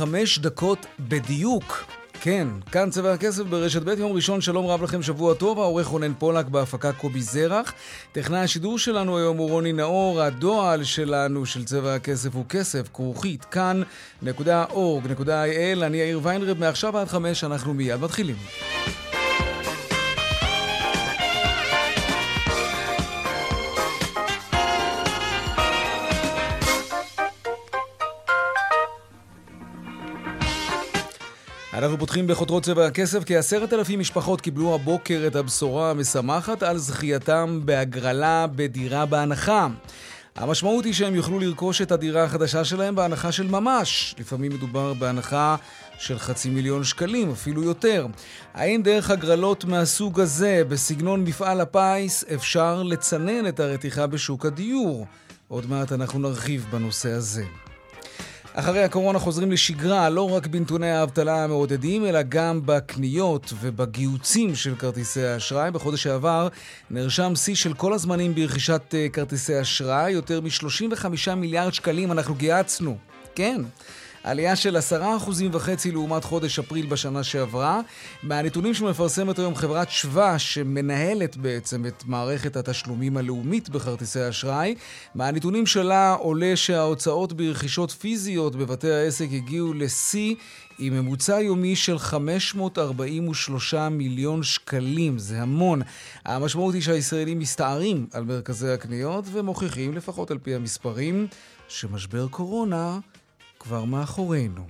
חמש דקות בדיוק. כן, כאן צבע הכסף ברשת ב' יום ראשון, שלום רב לכם, שבוע טוב, העורך רונן פולק בהפקה קובי זרח. טכנאי השידור שלנו היום הוא רוני נאור, הדועל שלנו של צבע הכסף הוא כסף, כרוכית, כאן.org.il, אני יאיר ויינרב, מעכשיו עד חמש אנחנו מיד מתחילים. אנחנו פותחים בחותרות צבע הכסף, כעשרת אלפים משפחות קיבלו הבוקר את הבשורה המשמחת על זכייתם בהגרלה בדירה בהנחה. המשמעות היא שהם יוכלו לרכוש את הדירה החדשה שלהם בהנחה של ממש. לפעמים מדובר בהנחה של חצי מיליון שקלים, אפילו יותר. האם דרך הגרלות מהסוג הזה, בסגנון מפעל הפיס, אפשר לצנן את הרתיחה בשוק הדיור? עוד מעט אנחנו נרחיב בנושא הזה. אחרי הקורונה חוזרים לשגרה לא רק בנתוני האבטלה המעודדים, אלא גם בקניות ובגיוצים של כרטיסי האשראי. בחודש שעבר נרשם שיא של כל הזמנים ברכישת אה, כרטיסי אשראי, יותר מ-35 מיליארד שקלים אנחנו גיהצנו. כן. עלייה של עשרה אחוזים וחצי לעומת חודש אפריל בשנה שעברה. מהנתונים שמפרסמת היום חברת שווה, שמנהלת בעצם את מערכת התשלומים הלאומית בכרטיסי אשראי, מהנתונים שלה עולה שההוצאות ברכישות פיזיות בבתי העסק הגיעו לשיא עם ממוצע יומי של 543 מיליון שקלים, זה המון. המשמעות היא שהישראלים מסתערים על מרכזי הקניות ומוכיחים, לפחות על פי המספרים, שמשבר קורונה כבר מאחורינו.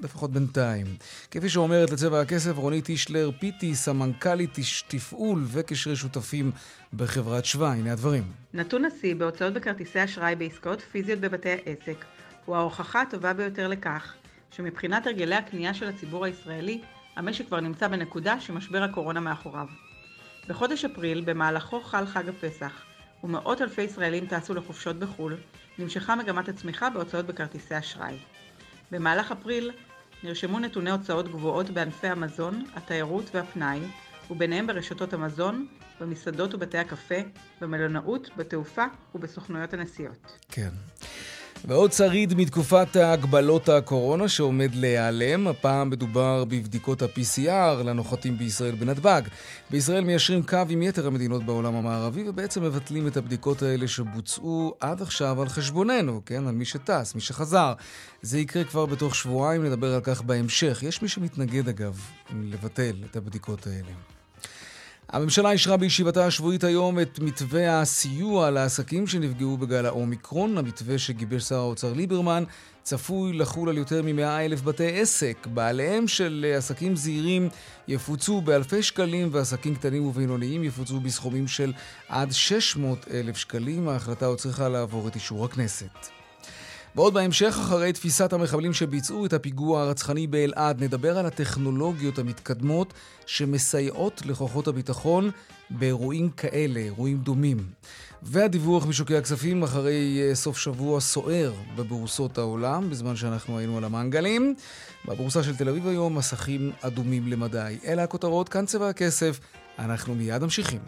לפחות בינתיים. כפי שאומרת לצבע הכסף רונית אישלר פיטי, סמנכ"לית תפעול וקשרי שותפים בחברת שווה. הנה הדברים. נתון השיא בהוצאות בכרטיסי אשראי בעסקאות פיזיות בבתי העסק הוא ההוכחה הטובה ביותר לכך שמבחינת הרגלי הקנייה של הציבור הישראלי, המשק כבר נמצא בנקודה שמשבר הקורונה מאחוריו. בחודש אפריל, במהלכו חל חג הפסח, ומאות אלפי ישראלים טסו לחופשות בחו"ל, נמשכה מגמת הצמיחה בהוצאות בכרטיסי אשראי. במהלך אפריל נרשמו נתוני הוצאות גבוהות בענפי המזון, התיירות והפנאי, וביניהם ברשתות המזון, במסעדות ובתי הקפה, במלונאות, בתעופה ובסוכנויות הנסיעות. כן. ועוד שריד מתקופת הגבלות הקורונה שעומד להיעלם. הפעם מדובר בבדיקות ה-PCR לנוחתים בישראל בנתב"ג. בישראל מיישרים קו עם יתר המדינות בעולם המערבי ובעצם מבטלים את הבדיקות האלה שבוצעו עד עכשיו על חשבוננו, כן? על מי שטס, מי שחזר. זה יקרה כבר בתוך שבועיים, נדבר על כך בהמשך. יש מי שמתנגד אגב לבטל את הבדיקות האלה. הממשלה אישרה בישיבתה השבועית היום את מתווה הסיוע לעסקים שנפגעו בגל האומיקרון. המתווה שגיבש שר האוצר ליברמן צפוי לחול על יותר מ-100 אלף בתי עסק. בעליהם של עסקים זעירים יפוצו באלפי שקלים ועסקים קטנים ובינוניים יפוצו בסכומים של עד 600 אלף שקלים. ההחלטה עוד צריכה לעבור את אישור הכנסת. ועוד בהמשך, אחרי תפיסת המחבלים שביצעו את הפיגוע הרצחני באלעד, נדבר על הטכנולוגיות המתקדמות שמסייעות לכוחות הביטחון באירועים כאלה, אירועים דומים. והדיווח משוקי הכספים אחרי אה, סוף שבוע סוער בבורסות העולם, בזמן שאנחנו היינו על המנגלים. בבורסה של תל אביב היום מסכים אדומים למדי. אלה הכותרות, כאן צבע הכסף. אנחנו מיד ממשיכים.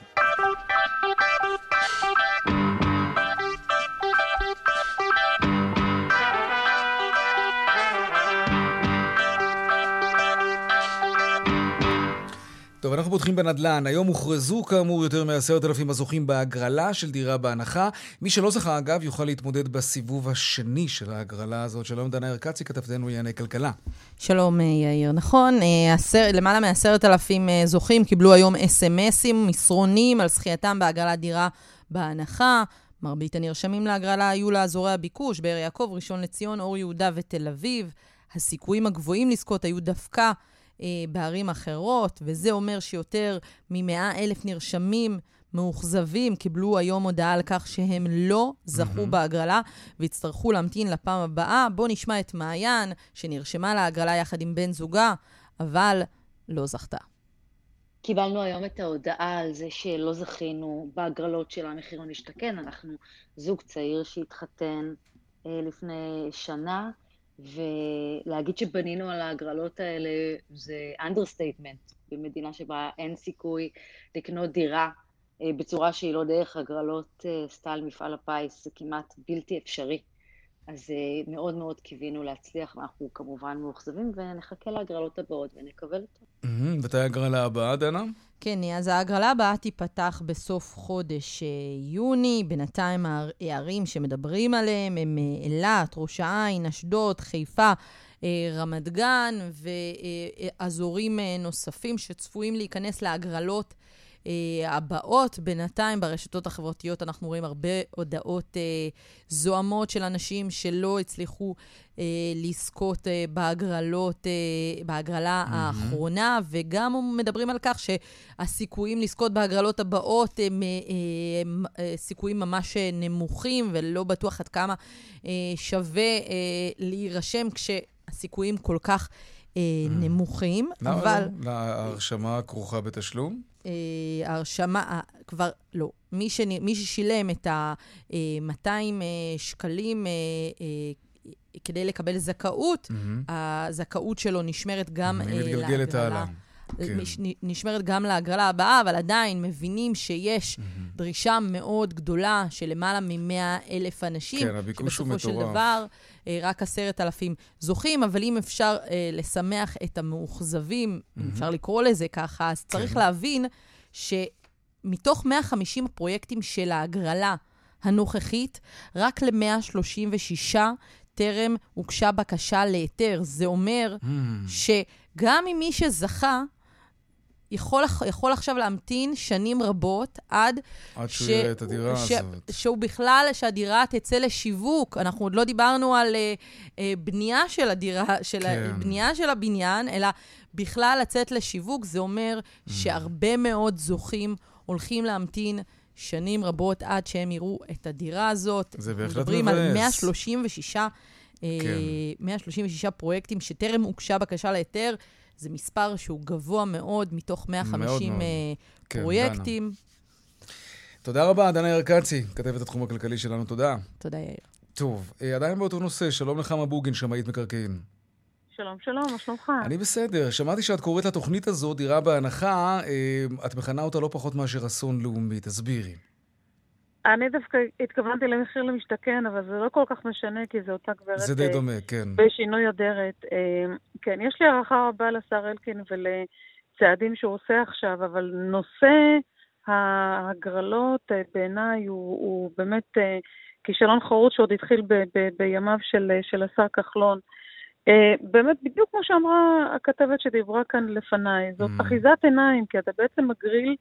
אנחנו פותחים בנדל"ן. היום הוכרזו כאמור יותר מעשרת אלפים הזוכים בהגרלה של דירה בהנחה. מי שלא זכה, אגב, יוכל להתמודד בסיבוב השני של ההגרלה הזאת. שלום, דנה ארקצי, כתבתנו לענייני כלכלה. שלום, אה, יאיר. נכון, אה, עשר, למעלה מעשרת אלפים אה, זוכים קיבלו היום אס.אם.אסים, מסרונים על זכייתם בהגרלת דירה בהנחה. מרבית הנרשמים להגרלה היו לאזורי הביקוש, באר יעקב, ראשון לציון, אור יהודה ותל אביב. הסיכויים הגבוהים לזכות היו דווקא אה, בערים אחרות, וזה אומר שיותר מ-100 אלף נרשמים מאוכזבים קיבלו היום הודעה על כך שהם לא זכו mm-hmm. בהגרלה ויצטרכו להמתין לפעם הבאה. בואו נשמע את מעיין, שנרשמה להגרלה יחד עם בן זוגה, אבל לא זכתה. קיבלנו היום את ההודעה על זה שלא זכינו בהגרלות של המחיר למשתכן. אנחנו זוג צעיר שהתחתן אה, לפני שנה, ולהגיד שבנינו על ההגרלות האלה זה understatement במדינה שבה אין סיכוי לקנות דירה אה, בצורה שהיא לא דרך הגרלות אה, style מפעל הפיס, זה כמעט בלתי אפשרי. אז אה, מאוד מאוד קיווינו להצליח, ואנחנו כמובן מאוכזבים, ונחכה להגרלות הבאות ונקבל אותו. מתי ההגרלה הבאה, דנה? כן, אז ההגרלה הבאה תיפתח בסוף חודש יוני. בינתיים הערים שמדברים עליהם הם אילת, ראש העין, אשדוד, חיפה. רמת גן ואזורים נוספים שצפויים להיכנס להגרלות אה, הבאות. בינתיים ברשתות החברתיות אנחנו רואים הרבה הודעות אה, זוהמות של אנשים שלא הצליחו אה, לזכות אה, בהגרלות, אה, בהגרלה mm-hmm. האחרונה, וגם מדברים על כך שהסיכויים לזכות בהגרלות הבאות הם אה, אה, סיכויים ממש נמוכים, ולא בטוח עד כמה אה, שווה אה, להירשם כשהסיכויים כל כך... אה, mm. נמוכים, אבל... ההרשמה כרוכה בתשלום? אה, ההרשמה, כבר לא. מי, ש, מי ששילם את ה-200 אה, שקלים כדי לקבל זכאות, mm-hmm. הזכאות שלו נשמרת גם. היא מתגלגלת הלאה. כן. נשמרת גם להגרלה הבאה, אבל עדיין מבינים שיש mm-hmm. דרישה מאוד גדולה של למעלה מ-100 אלף אנשים. כן, הביקוש הוא מטורף. שבסופו של דבר אה, רק עשרת אלפים זוכים, אבל אם אפשר אה, לשמח את המאוכזבים, mm-hmm. אם אפשר לקרוא לזה ככה, אז צריך כן. להבין שמתוך 150 הפרויקטים של ההגרלה הנוכחית, רק ל-136 טרם הוגשה בקשה להיתר. זה אומר mm. שגם אם מי שזכה, יכול, יכול עכשיו להמתין שנים רבות עד... עד שהוא. יראה את הדירה ש... הזאת. שהוא בכלל, שהדירה תצא לשיווק. אנחנו עוד לא דיברנו על uh, uh, בנייה של הדירה, של כן. בנייה של הבניין, אלא בכלל לצאת לשיווק. זה אומר mm. שהרבה מאוד זוכים הולכים להמתין שנים רבות עד שהם יראו את הדירה הזאת. זה בהחלט מבאס. מדברים על 136... אה, כן. 136 פרויקטים שטרם הוגשה בקשה להיתר. זה מספר שהוא גבוה מאוד מתוך 150 מאוד מאוד. Uh, כן, פרויקטים. דנה. תודה רבה, דנה ירקצי, כתבת התחום הכלכלי שלנו. תודה. תודה, יאיר. טוב, אה, עדיין באותו נושא, שלום נחמה בוגין, שמאית מקרקעין. שלום, שלום, מה שלומך? אני בסדר. שמעתי שאת קוראת לתוכנית הזו, דירה בהנחה, אה, את מכנה אותה לא פחות מאשר אסון לאומי. תסבירי. אני דווקא התכוונתי למחיר למשתכן, אבל זה לא כל כך משנה, כי זו אותה גברת... זה די אה, דומה, כן. בשינוי אדרת. אה, כן, יש לי הערכה רבה לשר אלקין ולצעדים שהוא עושה עכשיו, אבל נושא ההגרלות אה, בעיניי הוא, הוא באמת כישלון חרוץ שעוד התחיל ב, ב, בימיו של, של השר כחלון. באמת, בדיוק כמו שאמרה הכתבת שדיברה כאן לפניי, זאת mm. אחיזת עיניים, כי אתה בעצם מגריל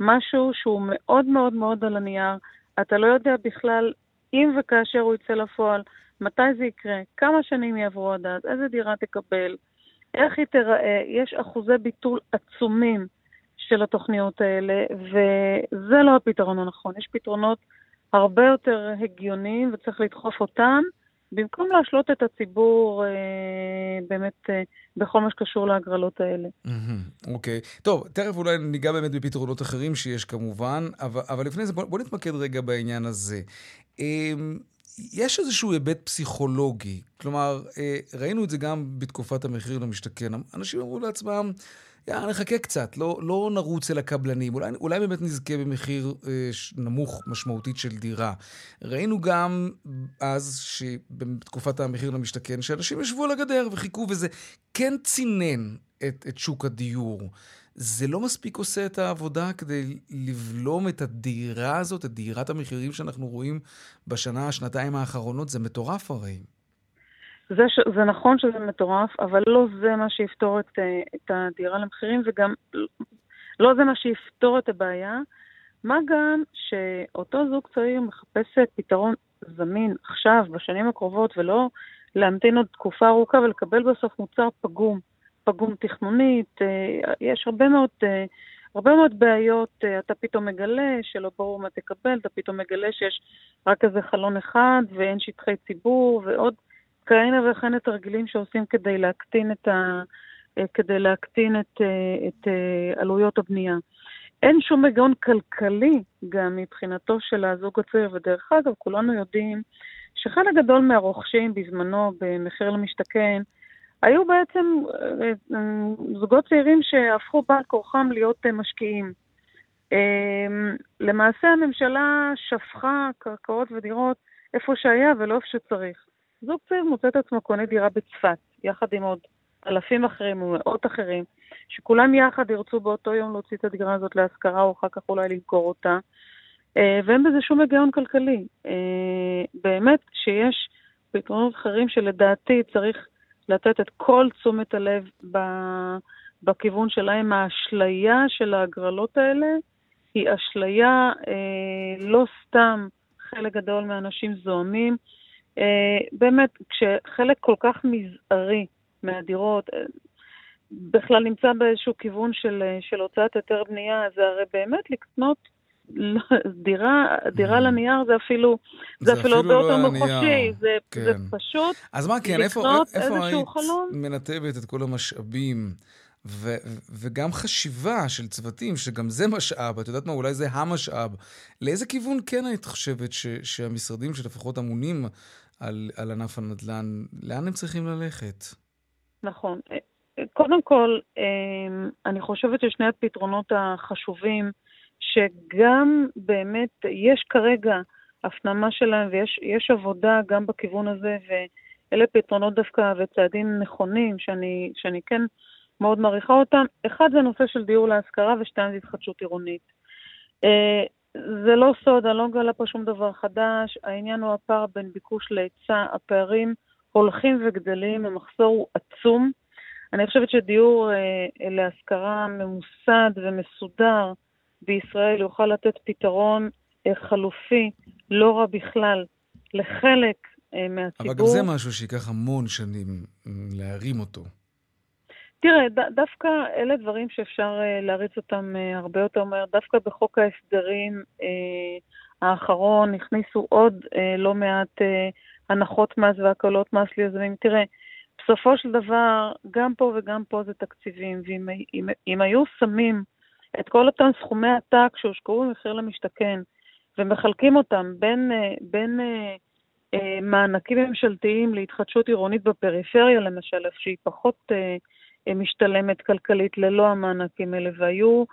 משהו שהוא מאוד מאוד מאוד על הנייר. אתה לא יודע בכלל אם וכאשר הוא יצא לפועל, מתי זה יקרה, כמה שנים יעברו עד אז, איזה דירה תקבל, איך היא תיראה, יש אחוזי ביטול עצומים של התוכניות האלה, וזה לא הפתרון הנכון. יש פתרונות הרבה יותר הגיוניים וצריך לדחוף אותם. במקום להשלות את הציבור אה, באמת אה, בכל מה שקשור להגרלות האלה. אוקיי. Mm-hmm, okay. טוב, תכף אולי ניגע באמת בפתרונות אחרים שיש כמובן, אבל, אבל לפני זה בוא, בוא נתמקד רגע בעניין הזה. אה, יש איזשהו היבט פסיכולוגי, כלומר, אה, ראינו את זה גם בתקופת המחיר למשתכן. אנשים אמרו לעצמם, יאללה, נחכה קצת, לא, לא נרוץ אל הקבלנים. אולי, אולי באמת נזכה במחיר אה, נמוך משמעותית של דירה. ראינו גם אז, שבתקופת המחיר למשתכן, שאנשים ישבו על הגדר וחיכו, וזה כן צינן את, את שוק הדיור. זה לא מספיק עושה את העבודה כדי לבלום את הדירה הזאת, את דירת המחירים שאנחנו רואים בשנה, שנתיים האחרונות? זה מטורף הרי. זה, ש... זה נכון שזה מטורף, אבל לא זה מה שיפתור את, אה, את הדירה למחירים, וגם לא זה מה שיפתור את הבעיה. מה גם שאותו זוג צעיר מחפש פתרון זמין עכשיו, בשנים הקרובות, ולא להמתין עוד תקופה ארוכה ולקבל בסוף מוצר פגום. פגום תכנונית, יש הרבה מאוד, הרבה מאוד בעיות, אתה פתאום מגלה שלא ברור מה תקבל, אתה פתאום מגלה שיש רק איזה חלון אחד ואין שטחי ציבור ועוד כהנה וכהנה תרגילים שעושים כדי להקטין את, ה, כדי להקטין את, את עלויות הבנייה. אין שום היגיון כלכלי גם מבחינתו של הזוג הצעיר, ודרך אגב, כולנו יודעים שחלק גדול מהרוכשים בזמנו במחיר למשתכן היו בעצם אה, אה, זוגות צעירים שהפכו בעל כורחם להיות אה, משקיעים. למעשה הממשלה שפכה קרקעות ודירות איפה שהיה ולא איפה שצריך. זוג צעיר מוצא את עצמו קונה דירה בצפת, יחד עם עוד אלפים אחרים ומאות אחרים, שכולם יחד ירצו באותו יום להוציא את הדירה הזאת להשכרה, או אחר כך אולי למכור אותה, אה, ואין בזה שום היגיון כלכלי. אה, באמת שיש פתרונות אחרים שלדעתי צריך לתת את כל תשומת הלב בכיוון שלהם. האשליה של ההגרלות האלה היא אשליה, אה, לא סתם חלק גדול מהאנשים זועמים. באמת, כשחלק כל כך מזערי מהדירות בכלל נמצא באיזשהו כיוון של, של הוצאת היתר בנייה, זה הרי באמת לקנות דירה, דירה mm. לנייר זה אפילו, זה, זה אפילו הרבה לא יותר מוחשי, זה, כן. זה פשוט אז מה כן, איפה, איפה היית חלום? מנתבת את כל המשאבים? ו- וגם חשיבה של צוותים, שגם זה משאב, את יודעת מה, אולי זה המשאב. לאיזה כיוון כן היית חושבת ש- שהמשרדים שלפחות אמונים על, על ענף הנדל"ן, לאן הם צריכים ללכת? נכון. קודם כל, אמ, אני חושבת ששני הפתרונות החשובים, שגם באמת יש כרגע הפנמה שלהם ויש עבודה גם בכיוון הזה, ואלה פתרונות דווקא וצעדים נכונים שאני, שאני כן מאוד מעריכה אותם. אחד זה נושא של דיור להשכרה ושתיים זה התחדשות עירונית. זה לא סוד, אני לא מגלה פה שום דבר חדש, העניין הוא הפער בין ביקוש להיצע, הפערים הולכים וגדלים, המחסור הוא עצום. אני חושבת שדיור אה, להשכרה ממוסד ומסודר בישראל יוכל לתת פתרון אה, חלופי, לא רע בכלל, לחלק אה, מהציבור. אבל גם זה משהו שייקח המון שנים אה, להרים אותו. תראה, ד- דווקא אלה דברים שאפשר אה, להריץ אותם אה, הרבה יותר מהר. דווקא בחוק ההסדרים אה, האחרון הכניסו עוד אה, לא מעט אה, הנחות מס והקלות מס ליזמים. תראה, בסופו של דבר, גם פה וגם פה זה תקציבים, ואם אם, אם היו שמים את כל אותם סכומי עתק שהושקעו במחיר למשתכן, ומחלקים אותם בין, בין מענקים ממשלתיים להתחדשות עירונית בפריפריה, למשל, איפה שהיא פחות אה, משתלמת כלכלית ללא המענקים האלה, והיו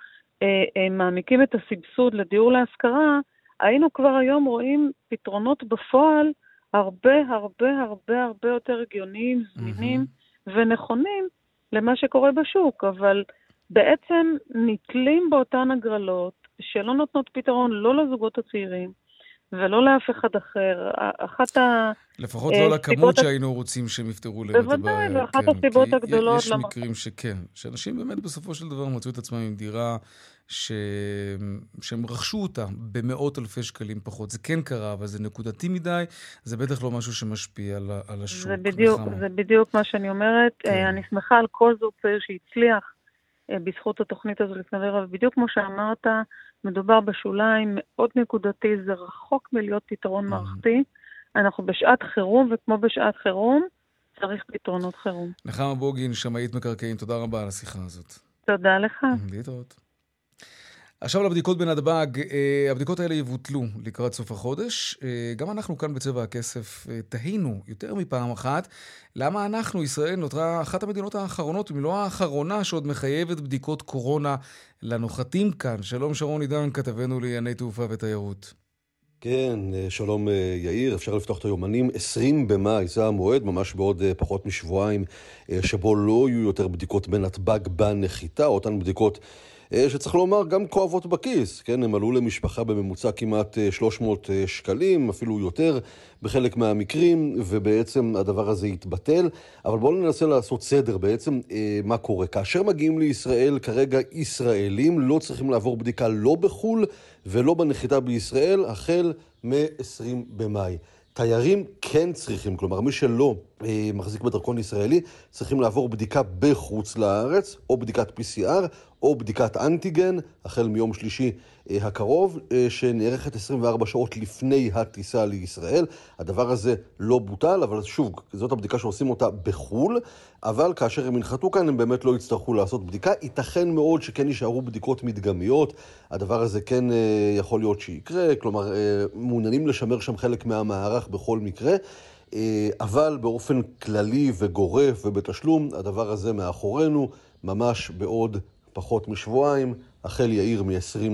אה, אה, מעמיקים את הסבסוד לדיור להשכרה, היינו כבר היום רואים פתרונות בפועל הרבה הרבה הרבה הרבה יותר הגיוניים, זמינים mm-hmm. ונכונים למה שקורה בשוק, אבל בעצם נתלים באותן הגרלות שלא נותנות פתרון לא לזוגות הצעירים ולא לאף אחד אחר. אחת ה... לפחות לא לכמות שהיינו רוצים שהם יפתרו להם את הבעיה. בוודאי, ואחת כן, הסיבות הגדולות... יש מקרים שכן, שאנשים באמת בסופו של דבר מצאו את עצמם עם דירה ש... שהם רכשו אותה במאות אלפי שקלים פחות. זה כן קרה, אבל זה נקודתי מדי, זה בטח לא משהו שמשפיע על, על השוק. זה בדיוק, זה בדיוק מה שאני אומרת. כן. אה, אני שמחה על כל זוג צעיר שהצליח אה, בזכות התוכנית הזו לפני רגע, ובדיוק כמו שאמרת, מדובר בשוליים מאוד נקודתי, זה רחוק מלהיות פתרון מערכתי. אנחנו בשעת חירום, וכמו בשעת חירום, צריך פתרונות חירום. נחמה בוגין, שמאית מקרקעין, תודה רבה על השיחה הזאת. תודה לך. להתראות. עכשיו לבדיקות בנתב"ג, אה, הבדיקות האלה יבוטלו לקראת סוף החודש. אה, גם אנחנו כאן בצבע הכסף אה, תהינו יותר מפעם אחת, למה אנחנו, ישראל, נותרה אחת המדינות האחרונות, אם לא האחרונה, שעוד מחייבת בדיקות קורונה לנוחתים כאן. שלום שרון עידן, כתבנו לענייני תעופה ותיירות. כן, שלום יאיר, אפשר לפתוח את היומנים. 20 במאי, זה המועד, ממש בעוד פחות משבועיים, שבו לא יהיו יותר בדיקות בנתב"ג בנחיתה, אותן בדיקות אה, שצריך לומר גם כואבות בכיס, כן? הם עלו למשפחה בממוצע כמעט 300 אה, אה, שקלים, אפילו יותר בחלק מהמקרים, ובעצם הדבר הזה יתבטל. אבל בואו ננסה לעשות סדר בעצם מה קורה. כאשר מגיעים לישראל, כרגע ישראלים לא צריכים לעבור בדיקה לא בחו"ל ולא בנחיתה בישראל, החל מ-20 במאי. תיירים כן צריכים, כלומר מי שלא אה, מחזיק בדרכון ישראלי, צריכים לעבור בדיקה בחוץ לארץ, או בדיקת PCR, או בדיקת אנטיגן, החל מיום שלישי אה, הקרוב, אה, שנערכת 24 שעות לפני הטיסה לישראל. הדבר הזה לא בוטל, אבל שוב, זאת הבדיקה שעושים אותה בחו"ל, אבל כאשר הם ינחתו כאן, הם באמת לא יצטרכו לעשות בדיקה. ייתכן מאוד שכן יישארו בדיקות מדגמיות, הדבר הזה כן אה, יכול להיות שיקרה, כלומר, מעוניינים לשמר שם חלק מהמערך בכל מקרה. אבל באופן כללי וגורף ובתשלום, הדבר הזה מאחורינו, ממש בעוד פחות משבועיים, החל יאיר מ-20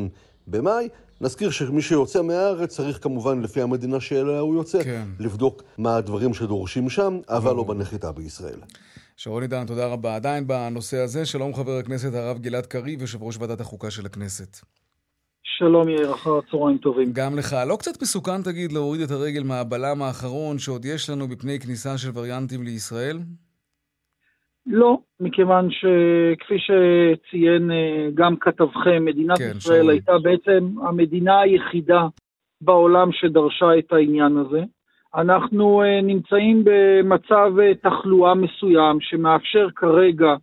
במאי. נזכיר שמי שיוצא מהארץ צריך כמובן, לפי המדינה שאליה הוא יוצא, כן. לבדוק מה הדברים שדורשים שם, אבל לא בנחיתה בישראל. שרון עידן, תודה רבה. עדיין בנושא הזה, שלום חבר הכנסת הרב גלעד קריב, יושב ראש ועדת החוקה של הכנסת. שלום יאיר, אחר הצהריים טובים. גם לך. לא קצת מסוכן, תגיד, להוריד את הרגל מהבלם האחרון שעוד יש לנו בפני כניסה של וריאנטים לישראל? לא, מכיוון שכפי שציין אה, גם כתבכם, מדינת כן, ישראל שואל. הייתה בעצם המדינה היחידה בעולם שדרשה את העניין הזה. אנחנו אה, נמצאים במצב אה, תחלואה מסוים שמאפשר כרגע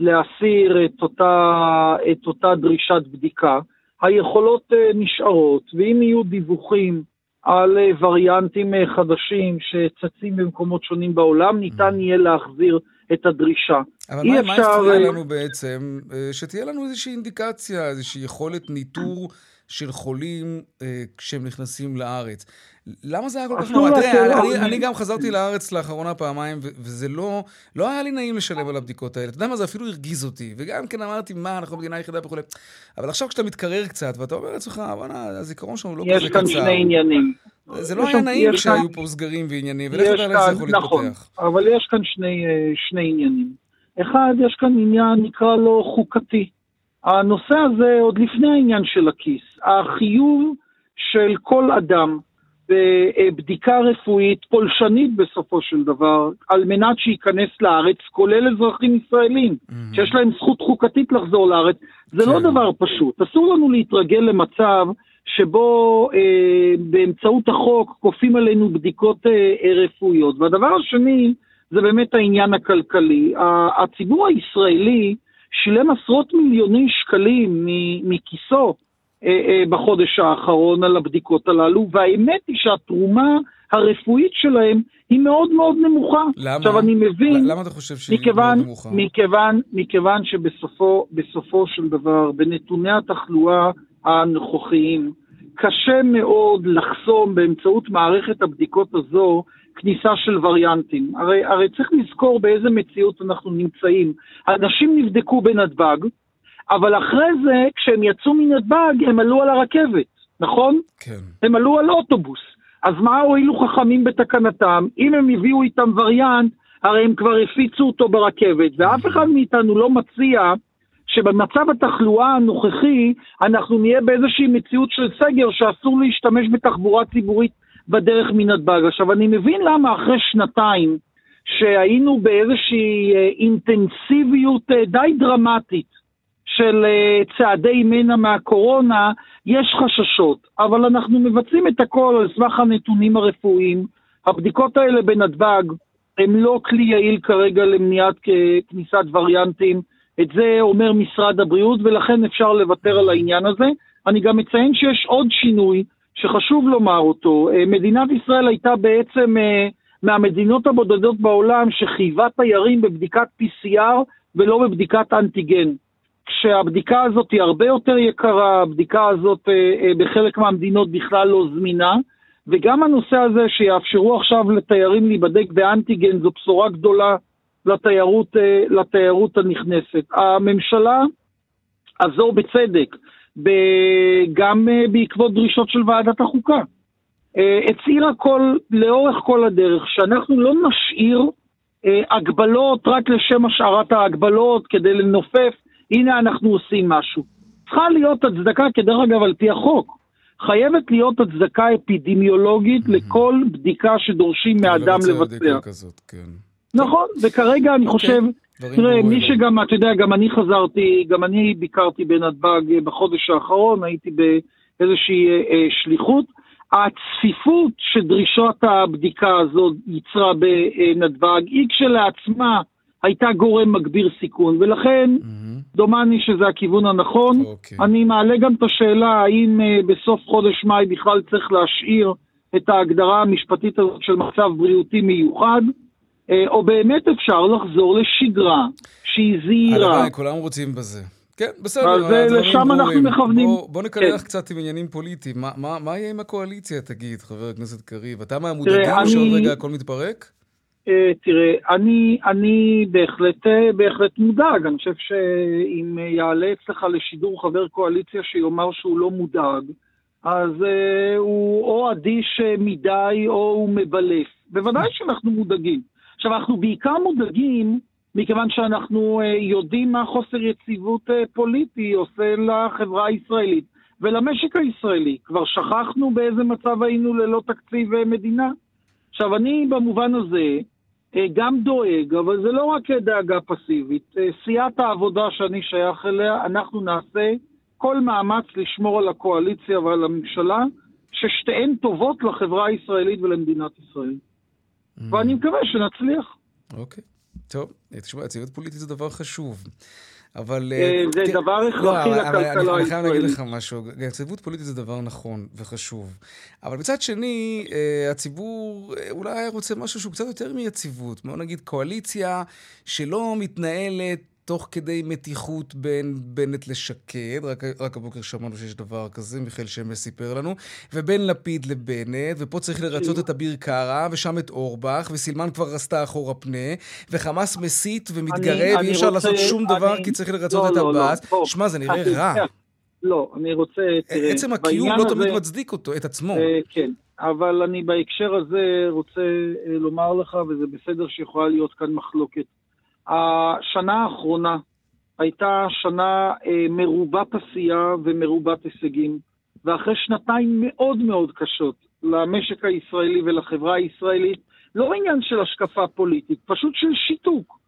להסיר את אותה, את אותה דרישת בדיקה. היכולות נשארות, ואם יהיו דיווחים על וריאנטים חדשים שצצים במקומות שונים בעולם, ניתן mm. יהיה להחזיר את הדרישה. אבל מה, אפשר... מה הפריע לנו בעצם? אה, שתהיה לנו איזושהי אינדיקציה, איזושהי יכולת ניטור של חולים אה, כשהם נכנסים לארץ. למה זה היה כל כך נורא? תראה, אני, אני גם חזרתי לארץ לאחרונה פעמיים, וזה לא, לא היה לי נעים לשלם על הבדיקות האלה. אתה יודע מה, זה אפילו הרגיז אותי. וגם כן אמרתי, מה, אנחנו המדינה היחידה וכולי. אבל עכשיו כשאתה מתקרר קצת, ואתה אומר לעצמך, בוא'נה, הזיכרון שלנו לא כזה קצר. יש כאן שני עניינים. זה לא היה נעים כשהיו פה סגרים ועניינים, ולך תדע איך זה יכול להתפתח. נכון, אבל יש כאן שני, אה, שני עניינים. אחד, יש כאן עניין, נקרא לו חוקתי. הנושא הזה, עוד לפני העניין של הכיס, החיוב של כל אדם בבדיקה רפואית פולשנית בסופו של דבר, על מנת שייכנס לארץ, כולל אזרחים ישראלים, mm-hmm. שיש להם זכות חוקתית לחזור לארץ, זה לא כן. לא דבר פשוט. אסור לנו להתרגל למצב שבו אה, באמצעות החוק כופים עלינו בדיקות אה, רפואיות. והדבר השני, זה באמת העניין הכלכלי. הציבור הישראלי שילם עשרות מיליוני שקלים מכיסו אה, אה, בחודש האחרון על הבדיקות הללו, והאמת היא שהתרומה הרפואית שלהם היא מאוד מאוד נמוכה. למה? עכשיו אני מבין... למה אתה חושב שהיא מכיוון, מאוד נמוכה? מכיוון, מכיוון שבסופו של דבר, בנתוני התחלואה הנוכחיים, קשה מאוד לחסום באמצעות מערכת הבדיקות הזו כניסה של וריאנטים. הרי, הרי צריך לזכור באיזה מציאות אנחנו נמצאים. אנשים נבדקו בנתב"ג, אבל אחרי זה, כשהם יצאו מנתב"ג, הם עלו על הרכבת, נכון? כן. הם עלו על אוטובוס. אז מה הועילו חכמים בתקנתם? אם הם הביאו איתם וריאנט, הרי הם כבר הפיצו אותו ברכבת, ואף אחד מאיתנו לא מציע שבמצב התחלואה הנוכחי אנחנו נהיה באיזושהי מציאות של סגר שאסור להשתמש בתחבורה ציבורית בדרך מנתב"ג. עכשיו, אני מבין למה אחרי שנתיים שהיינו באיזושהי אה, אינטנסיביות אה, די דרמטית של אה, צעדי מנע מהקורונה, יש חששות, אבל אנחנו מבצעים את הכל על סמך הנתונים הרפואיים. הבדיקות האלה בנתב"ג הן לא כלי יעיל כרגע למניעת כניסת וריאנטים. את זה אומר משרד הבריאות, ולכן אפשר לוותר על העניין הזה. אני גם מציין שיש עוד שינוי שחשוב לומר אותו. אה, מדינת ישראל הייתה בעצם אה, מהמדינות הבודדות בעולם שחייבה תיירים בבדיקת PCR ולא בבדיקת אנטיגן. כשהבדיקה הזאת היא הרבה יותר יקרה, הבדיקה הזאת אה, בחלק מהמדינות בכלל לא זמינה, וגם הנושא הזה שיאפשרו עכשיו לתיירים להיבדק באנטיגן זו בשורה גדולה לתיירות, לתיירות הנכנסת. הממשלה הזו בצדק גם אה, בעקבות דרישות של ועדת החוקה. אה, הצהירה כל, לאורך כל הדרך שאנחנו לא נשאיר אה, הגבלות רק לשם השארת ההגבלות כדי לנופף, הנה אנחנו עושים משהו. צריכה להיות הצדקה, כדרך אגב, על פי החוק. חייבת להיות הצדקה אפידמיולוגית לכל בדיקה שדורשים מאדם לבצע. כזאת, כן. נכון, וכרגע אני okay. אוקיי. חושב תראה, מי שגם, אתה יודע, גם אני חזרתי, גם אני ביקרתי בנתב"ג בחודש האחרון, הייתי באיזושהי אה, אה, שליחות. הצפיפות שדרישות הבדיקה הזאת ייצרה בנתב"ג היא כשלעצמה הייתה גורם מגביר סיכון, ולכן mm-hmm. דומני שזה הכיוון הנכון. Okay. אוקיי. אני מעלה גם את השאלה האם uh, בסוף חודש מאי בכלל צריך להשאיר את ההגדרה המשפטית הזאת של מצב בריאותי מיוחד, uh, או באמת אפשר לחזור לשגרה שהיא זהירה. הלוואי, כולם רוצים בזה. כן, בסדר, אז אה, לשם אנחנו מכוונים. בוא, בוא נקלח כן. קצת עם עניינים פוליטיים. מה, מה, מה יהיה עם הקואליציה, תגיד, חבר הכנסת קריב? אתה מהמודאגים שעוד רגע הכל מתפרק? אה, תראה, אני, אני בהחלט, אה, בהחלט מודאג. אני חושב שאם יעלה אצלך לשידור חבר קואליציה שיאמר שהוא לא מודאג, אז uh, הוא או אדיש מדי או הוא מבלף. בוודאי שאנחנו מודאגים. עכשיו, אנחנו בעיקר מודאגים מכיוון שאנחנו uh, יודעים מה חוסר יציבות uh, פוליטי עושה לחברה הישראלית ולמשק הישראלי. כבר שכחנו באיזה מצב היינו ללא תקציב uh, מדינה. עכשיו, אני במובן הזה גם דואג, אבל זה לא רק דאגה פסיבית. אה, סיעת העבודה שאני שייך אליה, אנחנו נעשה כל מאמץ לשמור על הקואליציה ועל הממשלה, ששתיהן טובות לחברה הישראלית ולמדינת ישראל. Mm. ואני מקווה שנצליח. אוקיי, טוב. תשמע, יציבות פוליטית זה דבר חשוב. אבל... אה, אה, זה כן, דבר הכרחי לא, לכלכלה הישראלית. אני חייב להגיד לך משהו, יציבות פוליטית זה דבר נכון וחשוב. אבל מצד שני, אה, הציבור אולי רוצה משהו שהוא קצת יותר מיציבות. בוא נגיד קואליציה שלא מתנהלת תוך כדי מתיחות בין בנט לשקד, רק, רק הבוקר שמענו שיש דבר כזה, מיכאל שמש סיפר לנו, ובין לפיד לבנט, ופה צריך לרצות את אביר קארה, ושם את אורבך, וסילמן כבר רסתה אחורה פנה, וחמאס מסית ומתגרה, ואי אפשר לעשות שום אני, דבר. כי צריך לרצות לא, את לא, עבאס. לא, שמע, זה נראה רע. לא, אני רוצה... תראה, עצם הקיום לא תמיד מצדיק אותו, את עצמו. אה, כן, אבל אני בהקשר הזה רוצה אה, לומר לך, וזה בסדר שיכולה להיות כאן מחלוקת. השנה האחרונה הייתה שנה אה, מרובת עשייה ומרובת הישגים, ואחרי שנתיים מאוד מאוד קשות למשק הישראלי ולחברה הישראלית, לא עניין של השקפה פוליטית, פשוט של שיתוק.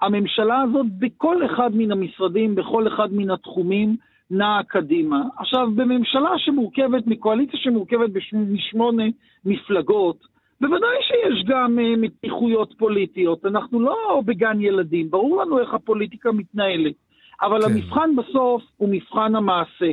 הממשלה הזאת בכל אחד מן המשרדים, בכל אחד מן התחומים, נעה קדימה. עכשיו, בממשלה שמורכבת, מקואליציה שמורכבת משמונה מפלגות, בוודאי שיש גם uh, מתיחויות פוליטיות, אנחנו לא בגן ילדים, ברור לנו איך הפוליטיקה מתנהלת, אבל כן. המבחן בסוף הוא מבחן המעשה,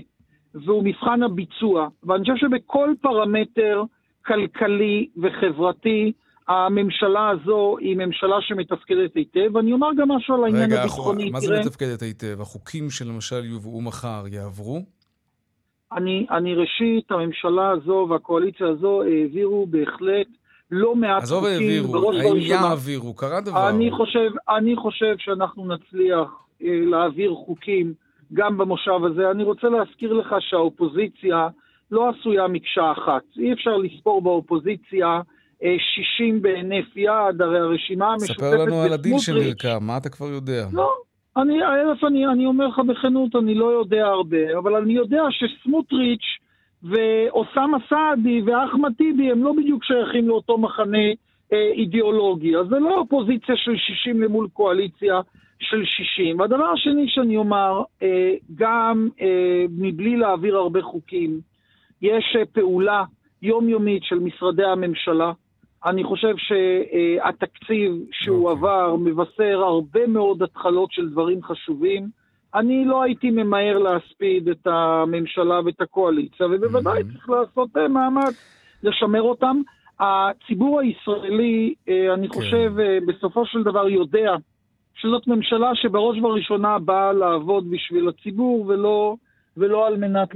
והוא מבחן הביצוע, ואני חושב שבכל פרמטר כלכלי וחברתי, הממשלה הזו היא ממשלה שמתפקדת היטב, ואני אומר גם משהו על העניין הביטחוני. רגע, מה זה מתפקדת היטב? החוקים שלמשל יובאו מחר יעברו? אני, אני ראשית, הממשלה הזו והקואליציה הזו העבירו בהחלט לא מעט עזוב העבירו, האם יעבירו? קרה דבר. אני חושב, אני חושב שאנחנו נצליח אה, להעביר חוקים גם במושב הזה. אני רוצה להזכיר לך שהאופוזיציה לא עשויה מקשה אחת. אי אפשר לספור באופוזיציה 60 אה, בהינף יד, הרי הרשימה המשותפת ספר לנו על הדיל שנרקם, מה אתה כבר יודע? לא, אני, אלף, אני, אני אומר לך בכנות, אני לא יודע הרבה, אבל אני יודע שסמוטריץ' ואוסאמה סעדי ואחמד טיבי הם לא בדיוק שייכים לאותו מחנה אה, אידיאולוגי. אז זה לא אופוזיציה של 60 למול קואליציה של 60. והדבר השני שאני אומר, אה, גם אה, מבלי להעביר הרבה חוקים, יש אה, פעולה יומיומית של משרדי הממשלה. אני חושב שהתקציב שהועבר okay. מבשר הרבה מאוד התחלות של דברים חשובים. אני לא הייתי ממהר להספיד את הממשלה ואת הקואליציה, ובוודאי mm-hmm. צריך לעשות אה, מאמץ לשמר אותם. הציבור הישראלי, אה, אני כן. חושב, אה, בסופו של דבר יודע שזאת ממשלה שבראש ובראשונה באה לעבוד בשביל הציבור ולא ולא על מנת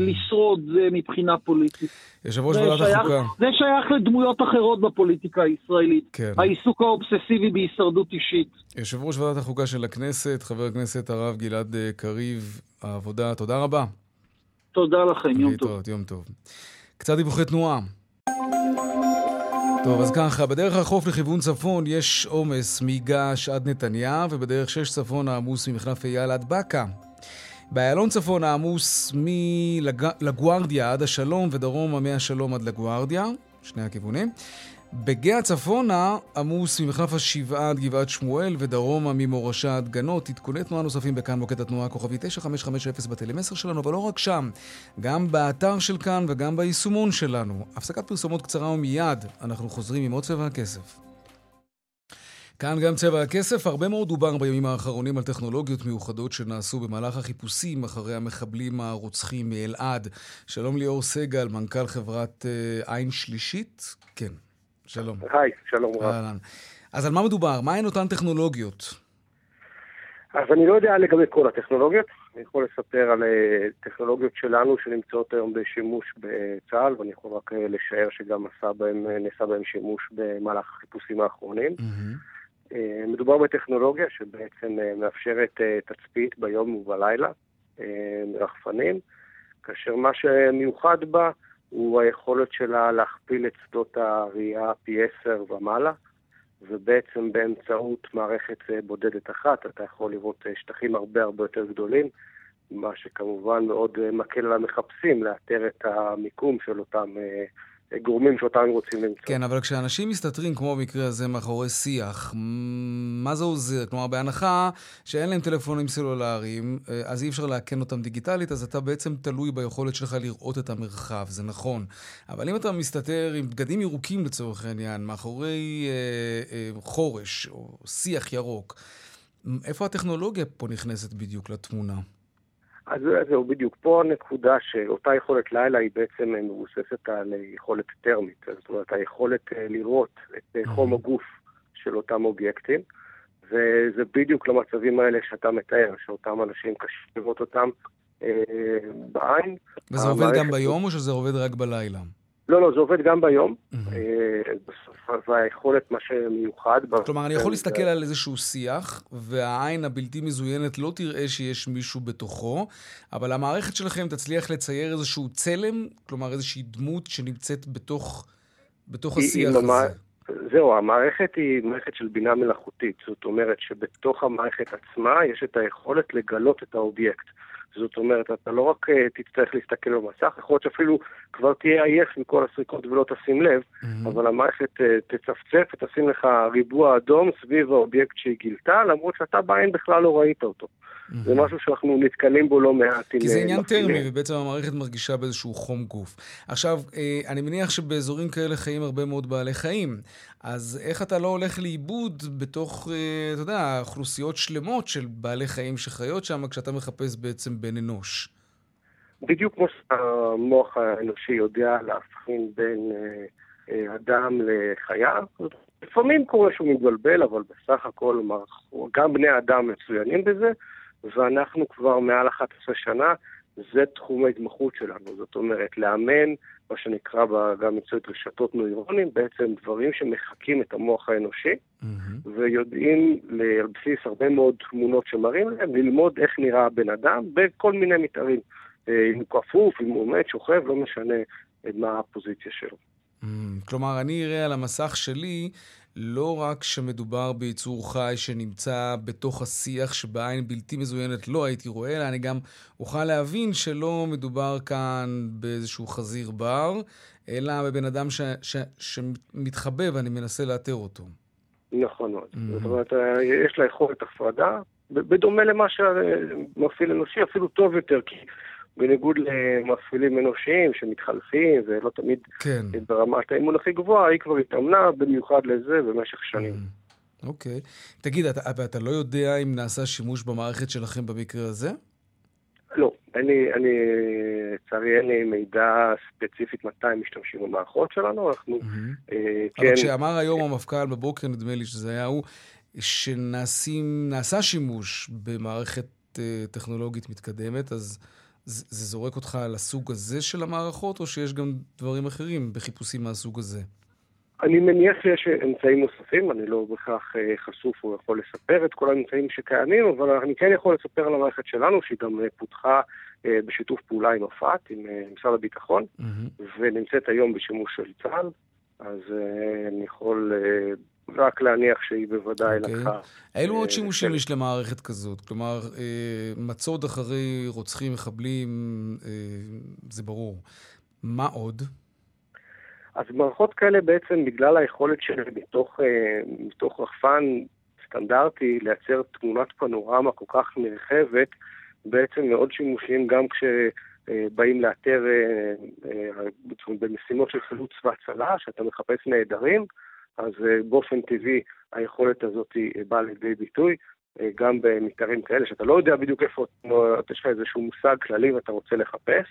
לשרוד מבחינה פוליטית. יושב ראש ועדת החוקה. זה שייך לדמויות אחרות בפוליטיקה הישראלית. כן. העיסוק האובססיבי בהישרדות אישית. יושב ראש ועדת החוקה של הכנסת, חבר הכנסת הרב גלעד אה, קריב, העבודה, תודה רבה. תודה לכם, יום טוב. יום טוב. קצת דיווחי תנועה. טוב, אז ככה, בדרך החוף לכיוון צפון יש עומס מגעש עד נתניה, ובדרך שש צפון העמוס ממחלף אייל עד באקה. באיילון צפון העמוס מלגוארדיה עד השלום ודרומה מהשלום עד לגוארדיה, שני הכיוונים. בגאה צפונה עמוס ממחלף השבעה עד גבעת שמואל ודרומה ממורשה עד גנות. עדכוני תנועה נוספים בכאן מוקד התנועה הכוכבי 9550 בטלמסר שלנו, אבל לא רק שם, גם באתר של כאן וגם ביישומון שלנו. הפסקת פרסומות קצרה ומיד אנחנו חוזרים עם עוד צבע הכסף. כאן גם צבע הכסף. הרבה מאוד דובר בימים האחרונים על טכנולוגיות מיוחדות שנעשו במהלך החיפושים אחרי המחבלים הרוצחים מאלעד. שלום ליאור סגל, מנכ"ל חברת אה, עין שלישית. כן, שלום. היי, שלום רב. אז על מה מדובר? מהן אותן טכנולוגיות? אז אני לא יודע לגבי כל הטכנולוגיות. אני יכול לספר על אה, טכנולוגיות שלנו שנמצאות היום בשימוש בצה"ל, ואני יכול רק אה, לשער שגם נעשה בהם, בהם שימוש במהלך החיפושים האחרונים. Mm-hmm. אה, מדובר בטכנולוגיה שבעצם אה, מאפשרת אה, תצפית ביום ובלילה, מרחפנים, כאשר מה שמיוחד בה הוא היכולת שלה להכפיל את שדות הראייה פי עשר ומעלה, ובעצם באמצעות מערכת בודדת אחת אתה יכול לראות שטחים הרבה הרבה יותר גדולים, מה שכמובן מאוד מקל על המחפשים לאתר את המיקום של אותם גורמים שאותם רוצים למצוא. כן, אבל כשאנשים מסתתרים, כמו במקרה הזה, מאחורי שיח, מה זה עוזר? כלומר, בהנחה שאין להם טלפונים סלולריים, אה, אז אי אפשר לאכן אותם דיגיטלית, אז אתה בעצם תלוי ביכולת שלך לראות את המרחב, זה נכון. אבל אם אתה מסתתר עם בגדים ירוקים לצורך העניין, מאחורי אה, אה, חורש או שיח ירוק, איפה הטכנולוגיה פה נכנסת בדיוק לתמונה? אז זהו, בדיוק. פה הנקודה שאותה יכולת לילה היא בעצם מבוססת על יכולת טרמית. זאת אומרת, היכולת אה, לראות את אה, חום הגוף של אותם אובייקטים, וזה בדיוק למצבים האלה שאתה מתאר, שאותם אנשים קשה לראות אותם אה, בעין. וזה עובד גם ביום או שזה עובד רק בלילה? לא, לא, זה עובד גם ביום. והיכולת, מה שמיוחד... כלומר, אני יכול להסתכל על איזשהו שיח, והעין הבלתי מזוינת לא תראה שיש מישהו בתוכו, אבל המערכת שלכם תצליח לצייר איזשהו צלם, כלומר איזושהי דמות שנמצאת בתוך, בתוך השיח הזה. זהו, המערכת היא מערכת של בינה מלאכותית. זאת אומרת שבתוך המערכת עצמה יש את היכולת לגלות את האובייקט. זאת אומרת, אתה לא רק אה, תצטרך להסתכל במסך, יכול להיות שאפילו כבר תהיה עייף מכל הסריקות ולא תשים לב, mm-hmm. אבל המערכת אה, תצפצף ותשים לך ריבוע אדום סביב האובייקט שהיא גילתה, למרות שאתה בעין בכלל לא ראית אותו. Mm-hmm. זה משהו שאנחנו נתקלים בו לא מעט. כי זה אה, עניין תרמי, ובעצם המערכת מרגישה באיזשהו חום גוף. עכשיו, אני מניח שבאזורים כאלה חיים הרבה מאוד בעלי חיים. אז איך אתה לא הולך לאיבוד בתוך, אה, אתה יודע, אוכלוסיות שלמות של בעלי חיים שחיות שם, כשאתה מחפש בעצם בן אנוש? בדיוק כמו שהמוח האנושי יודע להבחין בין אה, אה, אדם לחיה, לפעמים קורה שהוא מתבלבל, אבל בסך הכל גם בני אדם מצוינים בזה, ואנחנו כבר מעל 11 שנה זה תחום ההתמחות שלנו. זאת אומרת, לאמן, מה שנקרא גם מקצועית רשתות נוירונים, בעצם דברים שמחקים את המוח האנושי, mm-hmm. ויודעים על בסיס הרבה מאוד תמונות שמראים להם, ללמוד איך נראה הבן אדם בכל מיני מתארים. אה, אם הוא כפוף, אם הוא עומד, שוכב, לא משנה מה הפוזיציה שלו. Mm, כלומר, אני אראה על המסך שלי לא רק שמדובר ביצור חי שנמצא בתוך השיח שבעין בלתי מזוינת לא הייתי רואה, אלא אני גם אוכל להבין שלא מדובר כאן באיזשהו חזיר בר, אלא בבן אדם ש, ש, שמתחבא ואני מנסה לאתר אותו. נכון מאוד. Mm-hmm. זאת אומרת, יש לה יכולת הפרדה, בדומה למה שמפעיל אנושי, אפילו טוב יותר, כי בניגוד למפעילים אנושיים שמתחלפים ולא תמיד כן. ברמת האימון הכי גבוהה, היא כבר התאמנה במיוחד לזה במשך שנים. Mm. אוקיי. Okay. תגיד, אתה, ואתה לא יודע אם נעשה שימוש במערכת שלכם במקרה הזה? לא. אני, אני, לצערי אין לי מידע ספציפית מתי משתמשים במערכות שלנו, אנחנו mm-hmm. אה, כן... אבל כשאמר היום המפכ"ל בבוקר, נדמה לי שזה היה הוא, שנעשה שימוש במערכת אה, טכנולוגית מתקדמת, אז... זה, זה זורק אותך לסוג הזה של המערכות, או שיש גם דברים אחרים בחיפושים מהסוג הזה? אני מניח שיש אמצעים נוספים, אני לא בהכרח אה, חשוף או יכול לספר את כל האמצעים שקיימים, אבל אני כן יכול לספר על המערכת שלנו, שהיא גם אה, פותחה אה, בשיתוף פעולה עם אפת, עם משרד הביטחון, mm-hmm. ונמצאת היום בשימוש של צה"ל, אז אני יכול רק להניח שהיא בוודאי okay. אוקיי. לקחה. אילו עוד אה, שימושים יש למערכת כזאת? כלומר, אה, מצוד אחרי רוצחים, מחבלים, אה, זה ברור. מה עוד? אז מערכות כאלה בעצם, בגלל היכולת שלהן מתוך, מתוך רחפן סטנדרטי לייצר תמונת פנורמה כל כך נרחבת, בעצם מאוד שימושיים גם כשבאים לאתר במשימות של חילוץ והצלה, שאתה מחפש נעדרים, אז באופן טבעי היכולת הזאת באה לידי ביטוי. גם במתארים כאלה, שאתה לא יודע בדיוק איפה, יש לך איזשהו מושג כללי ואתה רוצה לחפש.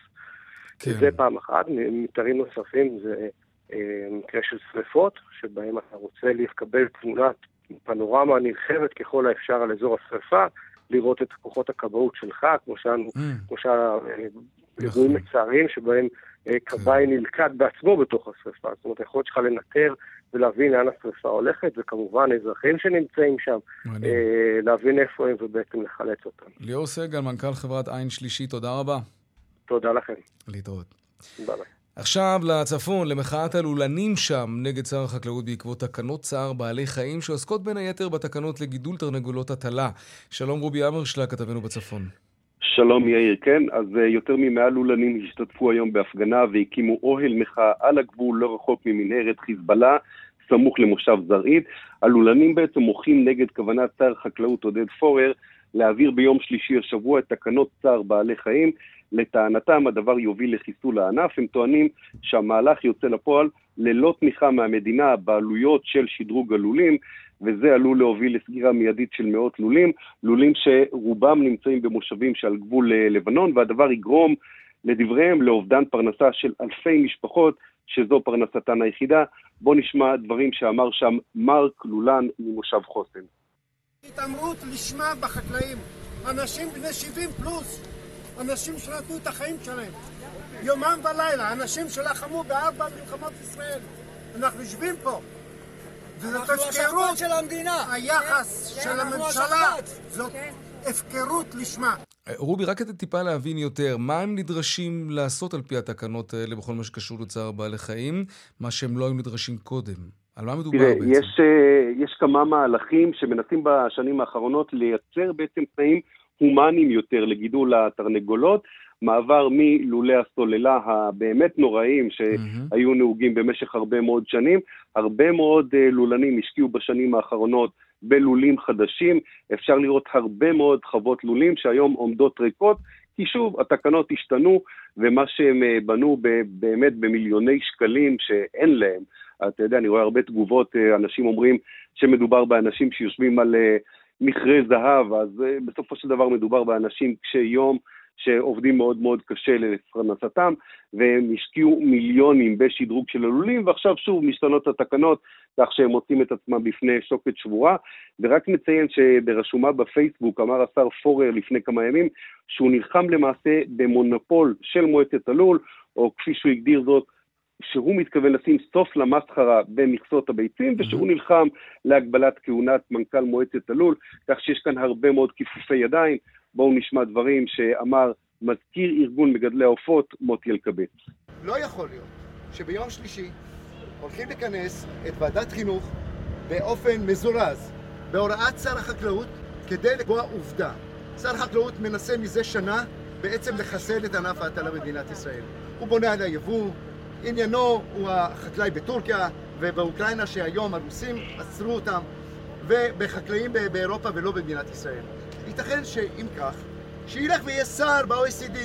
כן. זה פעם אחת. מתארים נוספים זה אה, מקרה של שריפות, שבהם אתה רוצה לקבל תמונת פנורמה נרחבת ככל האפשר על אזור השריפה, לראות את כוחות הכבאות שלך, כמו שאנו, mm. כמו שהאירועים נכון. מצערים שבהם. כבאי נלכד בעצמו בתוך השריפה. זאת אומרת, היכולת שלך לנטר ולהבין לאן השרפה הולכת, וכמובן אזרחים שנמצאים שם, אה, להבין איפה הם ובעצם לחלץ אותם. ליאור סגל, מנכ"ל חברת עין שלישי, תודה רבה. תודה לכם. להתראות. ביי. עכשיו לצפון, למחאת הלולנים שם נגד שר החקלאות בעקבות תקנות צער בעלי חיים שעוסקות בין היתר בתקנות לגידול תרנגולות הטלה. שלום רובי אמרשלה, כתבנו בצפון. שלום יאיר, כן, אז uh, יותר ממאה לולנים השתתפו היום בהפגנה והקימו אוהל מחאה על הגבול לא רחוק ממנהרת חיזבאללה, סמוך למושב זרעית. הלולנים בעצם מוחים נגד כוונת שר החקלאות עודד פורר להעביר ביום שלישי השבוע את תקנות צער בעלי חיים. לטענתם הדבר יוביל לחיסול הענף. הם טוענים שהמהלך יוצא לפועל ללא תמיכה מהמדינה בעלויות של שדרוג הלולים. וזה עלול להוביל לסגירה מיידית של מאות לולים, לולים שרובם נמצאים במושבים שעל גבול אה, לבנון, והדבר יגרום לדבריהם לאובדן פרנסה של אלפי משפחות, שזו פרנסתן היחידה. בואו נשמע דברים שאמר שם מרק לולן ממושב חוסן. התעמרות לשמה בחקלאים, אנשים בני 70 פלוס, אנשים שנתנו את החיים שלהם, יומם ולילה, אנשים שלחמו בארבע מלחמות ישראל. אנחנו יושבים פה, וזאת הפקרות של המדינה. היחס כן, של הממשלה זאת כן. הפקרות לשמה. אה, רובי, רק כדי טיפה להבין יותר, מה הם נדרשים לעשות על פי התקנות האלה בכל מה שקשור לצער בעלי חיים, מה שהם לא היו נדרשים קודם? על מה מדובר תראה, בעצם? יש, אה, יש כמה מהלכים שמנסים בשנים האחרונות לייצר בעצם תנאים הומניים יותר לגידול התרנגולות. מעבר מלולי הסוללה הבאמת נוראים שהיו נהוגים במשך הרבה מאוד שנים. הרבה מאוד אה, לולנים השקיעו בשנים האחרונות בלולים חדשים. אפשר לראות הרבה מאוד חוות לולים שהיום עומדות ריקות, כי שוב, התקנות השתנו, ומה שהם אה, בנו באמת במיליוני שקלים שאין להם. אתה יודע, אני רואה הרבה תגובות, אה, אנשים אומרים שמדובר באנשים שיושבים על מכרה זהב, אז בסופו של דבר מדובר באנשים קשי יום. שעובדים מאוד מאוד קשה לפרנסתם, והם השקיעו מיליונים בשדרוג של הלולים, ועכשיו שוב משתנות התקנות, כך שהם מוצאים את עצמם בפני שוקת שבורה. ורק נציין שברשומה בפייסבוק אמר השר פורר לפני כמה ימים, שהוא נלחם למעשה במונופול של מועצת הלול, או כפי שהוא הגדיר זאת, שהוא מתכוון לשים סוף למסחרה במכסות הביצים, ושהוא נלחם להגבלת כהונת מנכ"ל מועצת הלול, כך שיש כאן הרבה מאוד כיפופי ידיים. בואו נשמע דברים שאמר מזכיר ארגון מגדלי העופות, מוטי אלקבץ. לא יכול להיות שביום שלישי הולכים לכנס את ועדת חינוך באופן מזורז, בהוראת שר החקלאות, כדי לקבוע עובדה. שר החקלאות מנסה מזה שנה בעצם לחסל את ענף ההטלה במדינת ישראל. הוא בונה על היבוא, עניינו הוא החקלאי בטורקיה ובאוקראינה שהיום הרוסים עצרו אותם, ובחקלאים באירופה ולא במדינת ישראל. ייתכן שאם כך, שילך ויהיה שר ב-OECD.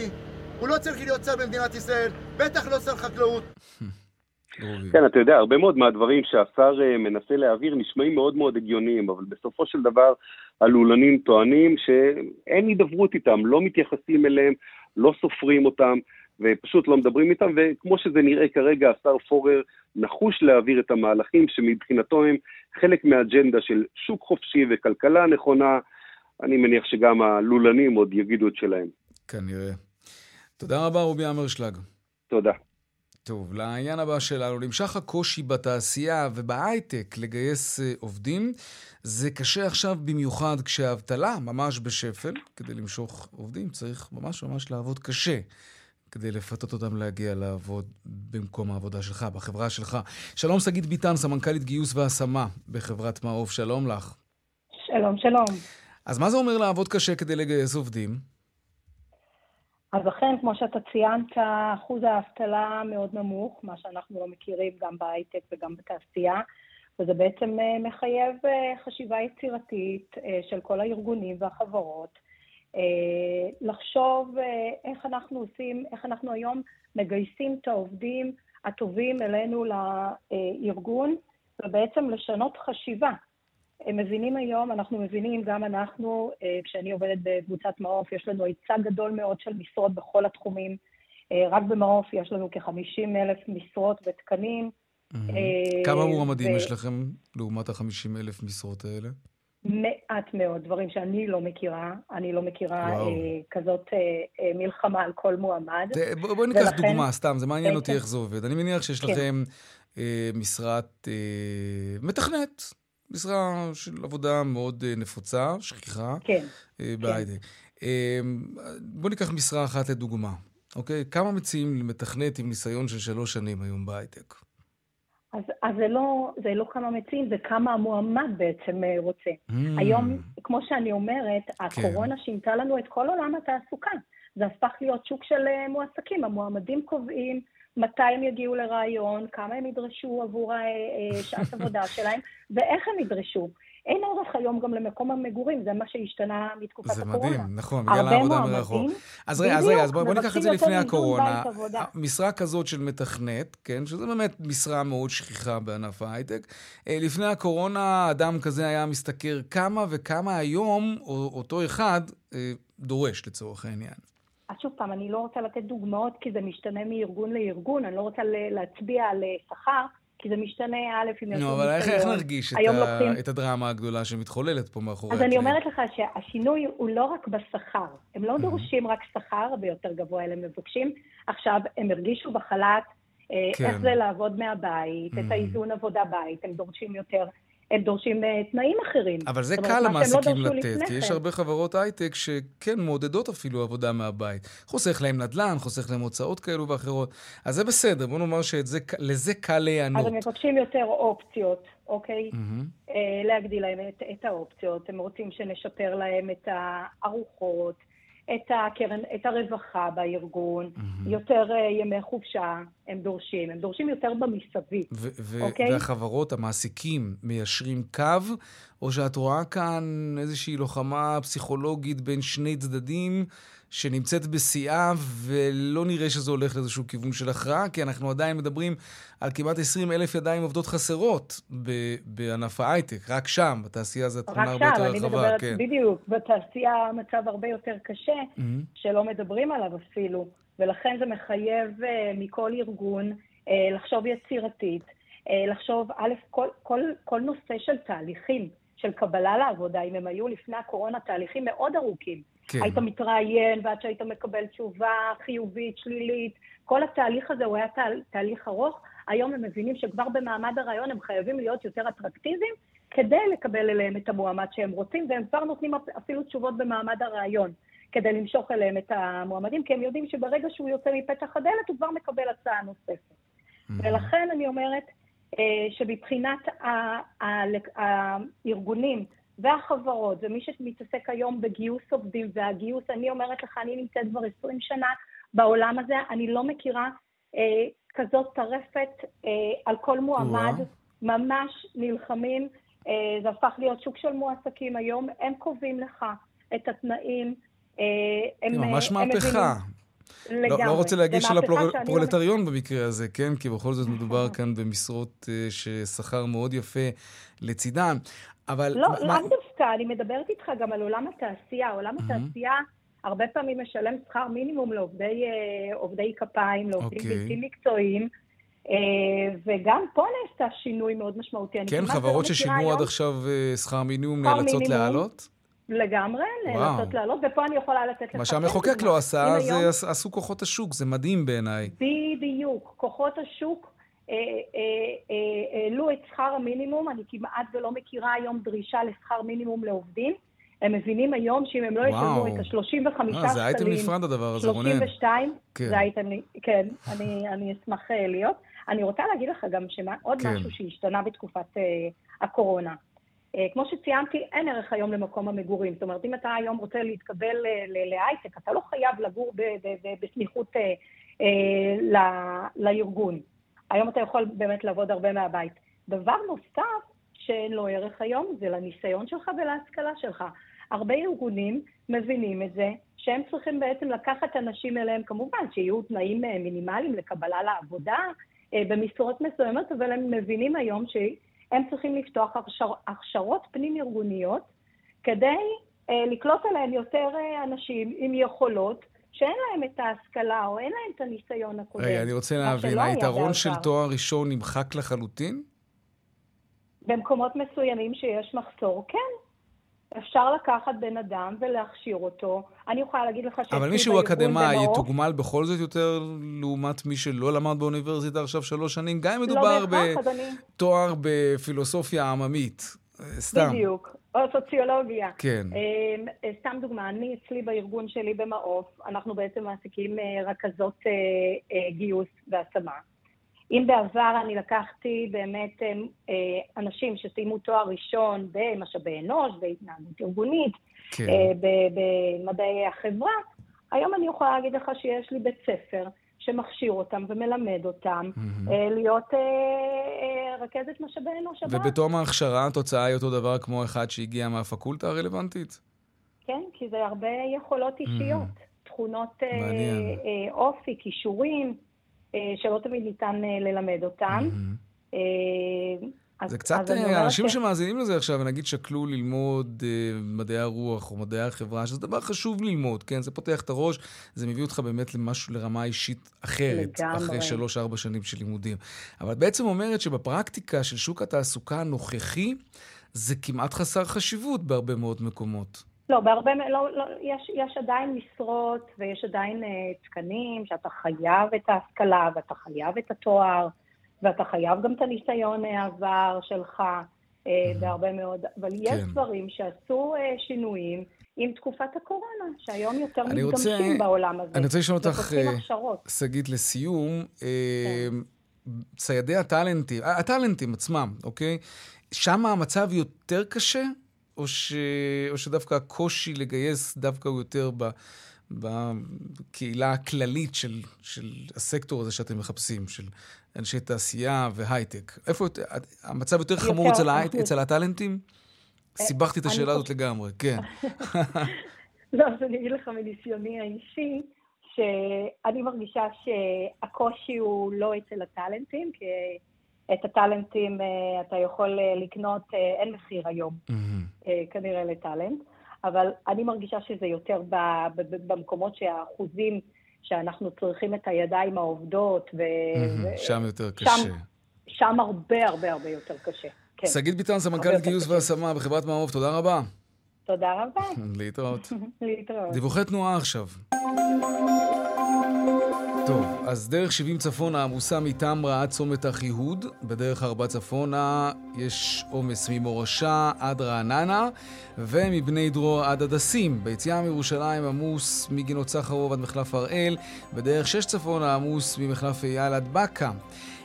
הוא לא צריך להיות שר במדינת ישראל, בטח לא שר חקלאות. כן, אתה יודע, הרבה מאוד מהדברים שהשר אה, מנסה להעביר נשמעים מאוד מאוד הגיוניים, אבל בסופו של דבר הלולנים טוענים שאין הידברות איתם, לא מתייחסים אליהם, לא סופרים אותם, ופשוט לא מדברים איתם, וכמו שזה נראה כרגע, השר פורר נחוש להעביר את המהלכים שמבחינתו הם חלק מהאג'נדה של שוק חופשי וכלכלה נכונה, אני מניח שגם הלולנים עוד יגידו את שלהם. כנראה. תודה רבה, רובי אמרשלג. תודה. טוב, לעניין הבא שלנו, נמשך הקושי בתעשייה ובהייטק לגייס אה, עובדים. זה קשה עכשיו במיוחד כשהאבטלה ממש בשפל. כדי למשוך עובדים צריך ממש ממש לעבוד קשה. כדי לפתות אותם להגיע לעבוד במקום העבודה שלך, בחברה שלך. שלום, שגית ביטן, סמנכ"לית גיוס והשמה בחברת מעוף, שלום לך. שלום, שלום. אז מה זה אומר לעבוד קשה כדי לגייס עובדים? אז אכן, כמו שאתה ציינת, אחוז האבטלה מאוד נמוך, מה שאנחנו לא מכירים גם בהייטק וגם בתעשייה, וזה בעצם אה, מחייב אה, חשיבה יצירתית אה, של כל הארגונים והחברות, לחשוב איך אנחנו עושים, איך אנחנו היום מגייסים את העובדים הטובים אלינו לארגון, ובעצם לשנות חשיבה. הם מבינים היום, אנחנו מבינים, גם אנחנו, אה, כשאני עובדת בקבוצת מעוף, יש לנו היצע גדול מאוד של משרות בכל התחומים. אה, רק במעוף יש לנו כ-50 אלף משרות ותקנים. אה, כמה מועמדים יש לכם לעומת ה-50 אלף משרות האלה? מעט מאוד, דברים שאני לא מכירה. אני לא מכירה אה, כזאת אה, אה, מלחמה על כל מועמד. בואי בוא ניקח ולכן... דוגמה, סתם, זה מעניין אותי איך זה עובד. אני מניח שיש כן. לכם אה, משרת אה, מתכנת. משרה של עבודה מאוד אה, נפוצה, שכיחה, כן, בהייטק. כן. בואו ניקח משרה אחת לדוגמה, אוקיי? כמה מציעים למתכנת עם ניסיון של שלוש שנים היום בהייטק? אז, אז זה, לא, זה לא כמה מציעים, זה כמה המועמד בעצם אה, רוצה. Mm. היום, כמו שאני אומרת, כן. הקורונה כן. שינתה לנו את כל עולם התעסוקה. זה הפך להיות שוק של מועסקים. המועמדים קובעים מתי הם יגיעו לרעיון, כמה הם ידרשו עבור אה, אה, שעת עבודה שלהם, ואיך הם ידרשו. אין ערך היום גם למקום המגורים, זה מה שהשתנה מתקופת זה הקורונה. זה מדהים, נכון, בגלל העבודה מרחוק. אז רגע, אז רגע, אז בואו בוא ניקח את זה לפני הקורונה. משרה כזאת של מתכנת, כן, שזה באמת משרה מאוד שכיחה בענף ההייטק. אה, לפני הקורונה, אדם כזה היה משתכר כמה וכמה היום אותו אחד דורש לצורך העניין. שוב פעם, אני לא רוצה לתת דוגמאות כי זה משתנה מארגון לארגון, אני לא רוצה להצביע על אה, שכר, כי זה משתנה, א', אם. נו, אבל איך, איך נרגיש את, ה... לוקחים... את הדרמה הגדולה שמתחוללת פה מאחורי אז אני אומרת לך שהשינוי הוא לא רק בשכר. הם לא דורשים רק שכר הרבה יותר גבוה, אלא הם מבקשים. עכשיו, הם הרגישו בחל"ת אה, כן. איך זה לעבוד מהבית, את האיזון עבודה-בית, הם דורשים יותר הם דורשים אה, תנאים אחרים. אבל זה קל לא למעסיקים לא לתת, כי יש הרבה חברות הייטק שכן מעודדות אפילו עבודה מהבית. חוסך להם נדל"ן, חוסך להם הוצאות כאלו ואחרות. אז זה בסדר, בוא נאמר שלזה קל להיענות. אז הם מבקשים יותר אופציות, אוקיי? Mm-hmm. להגדיל להם את, את האופציות. הם רוצים שנשפר להם את הארוחות. את הקרן, את הרווחה בארגון, mm-hmm. יותר uh, ימי חופשה הם דורשים, הם דורשים יותר במסביב, אוקיי? והחברות, המעסיקים, מיישרים קו, או שאת רואה כאן איזושהי לוחמה פסיכולוגית בין שני צדדים שנמצאת בשיאה, ולא נראה שזה הולך לאיזשהו כיוון של הכרעה, כי אנחנו עדיין מדברים על כמעט 20 אלף ידיים עובדות חסרות בענף ההייטק, רק שם, בתעשייה זו תמונה הרבה יותר רחבה. רק שם, אני מדברת, כן. בדיוק, בתעשייה המצב הרבה יותר קשה, mm-hmm. שלא מדברים עליו אפילו, ולכן זה מחייב uh, מכל ארגון uh, לחשוב יצירתית, uh, לחשוב, א', כל, כל, כל נושא של תהליכים, של קבלה לעבודה, אם הם היו לפני הקורונה תהליכים מאוד ארוכים. כן. היית מתראיין ועד שהיית מקבל תשובה חיובית, שלילית. כל התהליך הזה הוא היה תה, תהליך ארוך. היום הם מבינים שכבר במעמד הרעיון הם חייבים להיות יותר אטרקטיביים כדי לקבל אליהם את המועמד שהם רוצים, והם כבר נותנים אפילו תשובות במעמד הרעיון כדי למשוך אליהם את המועמדים, כי הם יודעים שברגע שהוא יוצא מפתח הדלת הוא כבר מקבל הצעה נוספת. ולכן אני אומרת אה, שמבחינת הארגונים, והחברות, ומי שמתעסק היום בגיוס עובדים והגיוס, אני אומרת לך, אני נמצאת כבר 20 שנה בעולם הזה, אני לא מכירה אה, כזאת טרפת אה, על כל מועמד, ממש נלחמים, אה, זה הפך להיות שוק של מועסקים היום, הם קובעים לך את התנאים. אה, הם, זה ממש אה, מהפכה. לא, לא רוצה להגיד של הפרולטריון במקרה הזה, כן? כי בכל זאת מדובר כאן במשרות uh, ששכר מאוד יפה לצידן. אבל... לא, לאו מה... דווקא, אני מדברת איתך גם על עולם התעשייה. עולם. התעשייה הרבה פעמים משלם שכר מינימום לעובדי uh, כפיים, לעובדים okay. אוקיי. בלתי מקצועיים. Uh, וגם פה נעשה שינוי מאוד משמעותי. כן, חברות ששילמו עד עכשיו uh, שכר מינימום נאלצות להעלות? לגמרי, לנסות לעלות, ופה אני יכולה לתת לך... מה שהמחוקק לא עשה, זה היום... עשו כוחות השוק, זה מדהים בעיניי. בדיוק, כוחות השוק אה, אה, אה, העלו את שכר המינימום, אני כמעט ולא מכירה היום דרישה לשכר מינימום לעובדים. הם מבינים היום שאם הם לא ישלמו את ה-35 שקלים... זה אייטם נפרד הדבר הזה, רונן. 32, כן. זה אייטם, כן, אני, אני אשמח להיות. אני רוצה להגיד לך גם שעוד כן. משהו שהשתנה בתקופת uh, הקורונה. אה, כמו שציינתי, אין ערך היום למקום המגורים. זאת אומרת, אם אתה היום רוצה להתקבל להייטק, אתה לא חייב לגור בסמיכות לארגון. היום אתה יכול באמת לעבוד הרבה מהבית. דבר נוסף שאין לו ערך היום זה לניסיון שלך ולהשכלה שלך. הרבה ארגונים מבינים את זה, שהם צריכים בעצם לקחת אנשים אליהם, כמובן שיהיו תנאים אה, מינימליים לקבלה לעבודה אה, במשרות מסוימות, אבל הם מבינים היום שהם צריכים לפתוח הכשר, הכשרות פנים-ארגוניות כדי אה, לקלוט עליהם יותר אנשים עם יכולות שאין להם את ההשכלה או אין להם את הניסיון הקודם. רגע, אני רוצה להבין, היתרון של תואר ראשון נמחק לחלוטין? במקומות מסוימים שיש מחסור, כן. אפשר לקחת בן אדם ולהכשיר אותו. אני יכולה להגיד לך ש... אבל מי שהוא אקדמאי יתוגמל בכל זאת יותר לעומת מי שלא למד באוניברסיטה עכשיו שלוש שנים, גם אם לא מדובר לא בתואר אני... בפילוסופיה עממית. סתם. בדיוק, או סוציולוגיה. כן. אמ, סתם דוגמה, אני אצלי בארגון שלי במעוף, אנחנו בעצם מעסיקים אה, רכזות אה, אה, גיוס והשמה. אם בעבר אני לקחתי באמת אה, אנשים שסיימו תואר ראשון במשאבי אנוש, בהתנהגות ארגונית, כן. אה, במדעי החברה, היום אני יכולה להגיד לך שיש לי בית ספר שמכשיר אותם ומלמד אותם mm-hmm. להיות רכזת משאבי אנוש הבא. ובתום ההכשרה התוצאה היא אותו דבר כמו אחד שהגיע מהפקולטה הרלוונטית? כן, כי זה הרבה יכולות אישיות, mm-hmm. תכונות אופי, כישורים. אה, שלא תמיד ניתן אה, ללמד אותם. אה, זה קצת, אנשים שמאזינים לזה עכשיו, ונגיד שקלו ללמוד מדעי הרוח או מדעי החברה, שזה דבר חשוב ללמוד, כן? זה פותח את הראש, זה מביא אותך באמת למשהו, לרמה אישית אחרת, לגמרי. אחרי שלוש-ארבע שנים של לימודים. אבל את בעצם אומרת שבפרקטיקה של שוק התעסוקה הנוכחי, זה כמעט חסר חשיבות בהרבה מאוד מקומות. לא, בהרבה, לא, לא, יש, יש עדיין משרות ויש עדיין uh, תקנים שאתה חייב את ההשכלה ואתה חייב את התואר ואתה חייב גם את הניסיון העבר שלך uh, בהרבה מאוד, אבל כן. יש דברים שעשו uh, שינויים עם תקופת הקורונה, שהיום יותר מתגמשים רוצה, בעולם הזה. אני רוצה לשאול אותך, שגית, לסיום, כן. ציידי הטאלנטים, הטאלנטים עצמם, אוקיי? שם המצב יותר קשה? או, ש... או שדווקא הקושי לגייס דווקא הוא יותר ב... בקהילה הכללית של, של הסקטור הזה שאתם מחפשים, של אנשי תעשייה והייטק. איפה המצב יותר חמור אצל, ההייט, אצל הטאלנטים? אה, סיבכתי את השאלה הזאת לגמרי, כן. לא, אז אני אגיד לך מניסיוני האישי, שאני מרגישה שהקושי הוא לא אצל הטאלנטים, כי את הטאלנטים אה, אתה יכול אה, לקנות, אין מחיר היום. כנראה לטאלנט, אבל אני מרגישה שזה יותר במקומות שהאחוזים שאנחנו צריכים את הידיים העובדות, ו... שם יותר קשה. שם, שם הרבה הרבה הרבה יותר קשה. כן. שגית ביטן, סמנכ"לית גיוס והשמה בחברת מעוף, תודה רבה. תודה רבה. להתראות. להתראות. דיווחי תנועה עכשיו. טוב, אז דרך 70 צפונה עמוסה מטמרה עד צומת אחיהוד. בדרך 4 צפונה יש עומס ממורשה עד רעננה, ומבני דרור עד הדסים. ביציאה מירושלים עמוס מגינות סחרוב עד מחלף הראל. בדרך 6 צפונה עמוס ממחלף אייל עד באקה.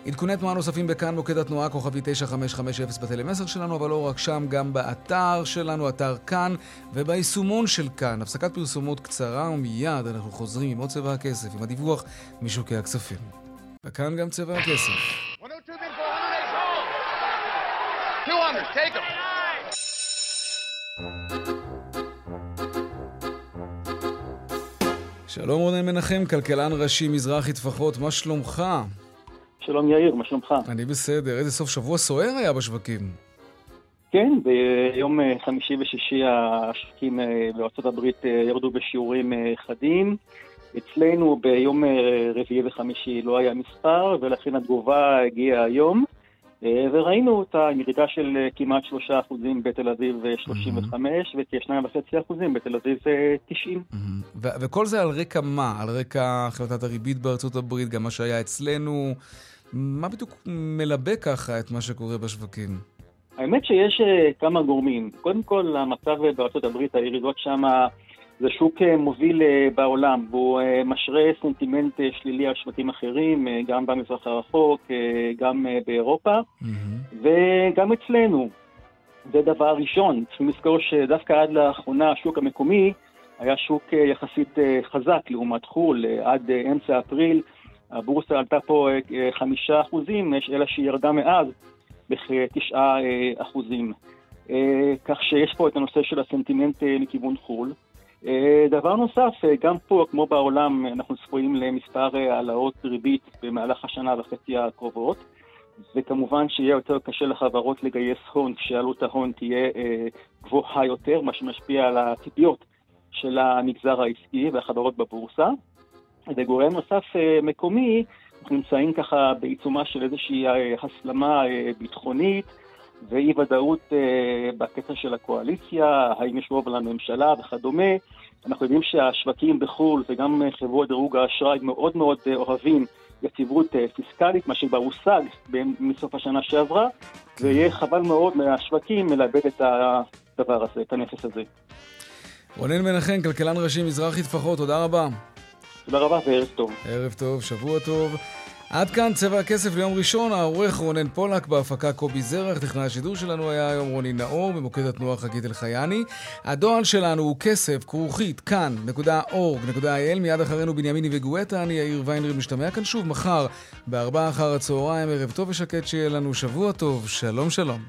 עדכוני תנועה נוספים בכאן מוקד התנועה, כוכבי 9550 בטלמסר שלנו, אבל לא רק שם, גם באתר שלנו, אתר כאן, וביישומון של כאן. הפסקת פרסומות קצרה, ומיד אנחנו חוזרים עם עוד צבע הכסף, עם הדיווח משוקי הכספים. וכאן גם צבע הכסף. שלום רונן מנחם, כלכלן ראשי מזרחי טפחות, מה שלומך? שלום יאיר, מה שלומך? אני בסדר. איזה סוף שבוע סוער היה בשווקים. כן, ביום אה, חמישי ושישי השווקים אה, הברית אה, ירדו בשיעורים חדים. אצלנו ביום רביעי וחמישי לא היה מספר, ולכן התגובה הגיעה היום. וראינו אותה עם ירידה של כמעט 3% בתל אביב 35 וכ-2.5% בתל אביב 90. וכל זה על רקע מה? על רקע החלטת הריבית בארצות הברית, גם מה שהיה אצלנו? מה בדיוק מלבה ככה את מה שקורה בשווקים? האמת שיש אה, כמה גורמים. קודם כל, המצב בארצות הברית, הירידות שם זה שוק אה, מוביל אה, בעולם, והוא משרה סנטימנט שלילי על שבטים אחרים, גם במזרח הרחוק, גם באירופה, mm-hmm. וגם אצלנו. זה דבר ראשון. צריכים לזכור שדווקא עד לאחרונה השוק המקומי היה שוק אה, יחסית אה, חזק לעומת חו"ל, אה, עד אמצע אפריל הבורסה עלתה פה חמישה אחוזים, אלא שהיא ירדה מאז בכתשעה אחוזים. כך שיש פה את הנושא של הסנטימנט מכיוון חו"ל. דבר נוסף, גם פה, כמו בעולם, אנחנו צפויים למספר העלאות ריבית במהלך השנה וחצי הקרובות. וכמובן שיהיה יותר קשה לחברות לגייס הון כשעלות ההון תהיה אה, גבוהה יותר, מה שמשפיע על הציפיות של המגזר העסקי והחברות בבורסה. וגורם נוסף אה, מקומי, אנחנו נמצאים ככה בעיצומה של איזושהי אה, הסלמה אה, ביטחונית ואי ודאות בקטע של הקואליציה, האם יש רוב לממשלה וכדומה. אנחנו יודעים שהשווקים בחו"ל וגם חברות דירוג האשראי מאוד מאוד אוהבים יציבות פיסקלית, מה שכבר הושג מסוף השנה שעברה, ויהיה חבל מאוד מהשווקים לאבד את הדבר הזה, את הנכס הזה. רונן מנחם, כלכלן ראשי מזרחי טפחות, תודה רבה. תודה רבה וערב טוב. ערב טוב, שבוע טוב. עד כאן צבע הכסף ליום ראשון, העורך רונן פולק, בהפקה קובי זרח, טכנאי השידור שלנו היה היום רוני נאור, במוקד התנועה חגית אלחייני. הדואל שלנו הוא כסף, כרוכית, כאן.org.il, מיד אחרינו בנימיני וגואטה, אני יאיר ויינרי משתמע כאן שוב מחר, בארבעה אחר הצהריים, ערב טוב ושקט שיהיה לנו שבוע טוב, שלום שלום.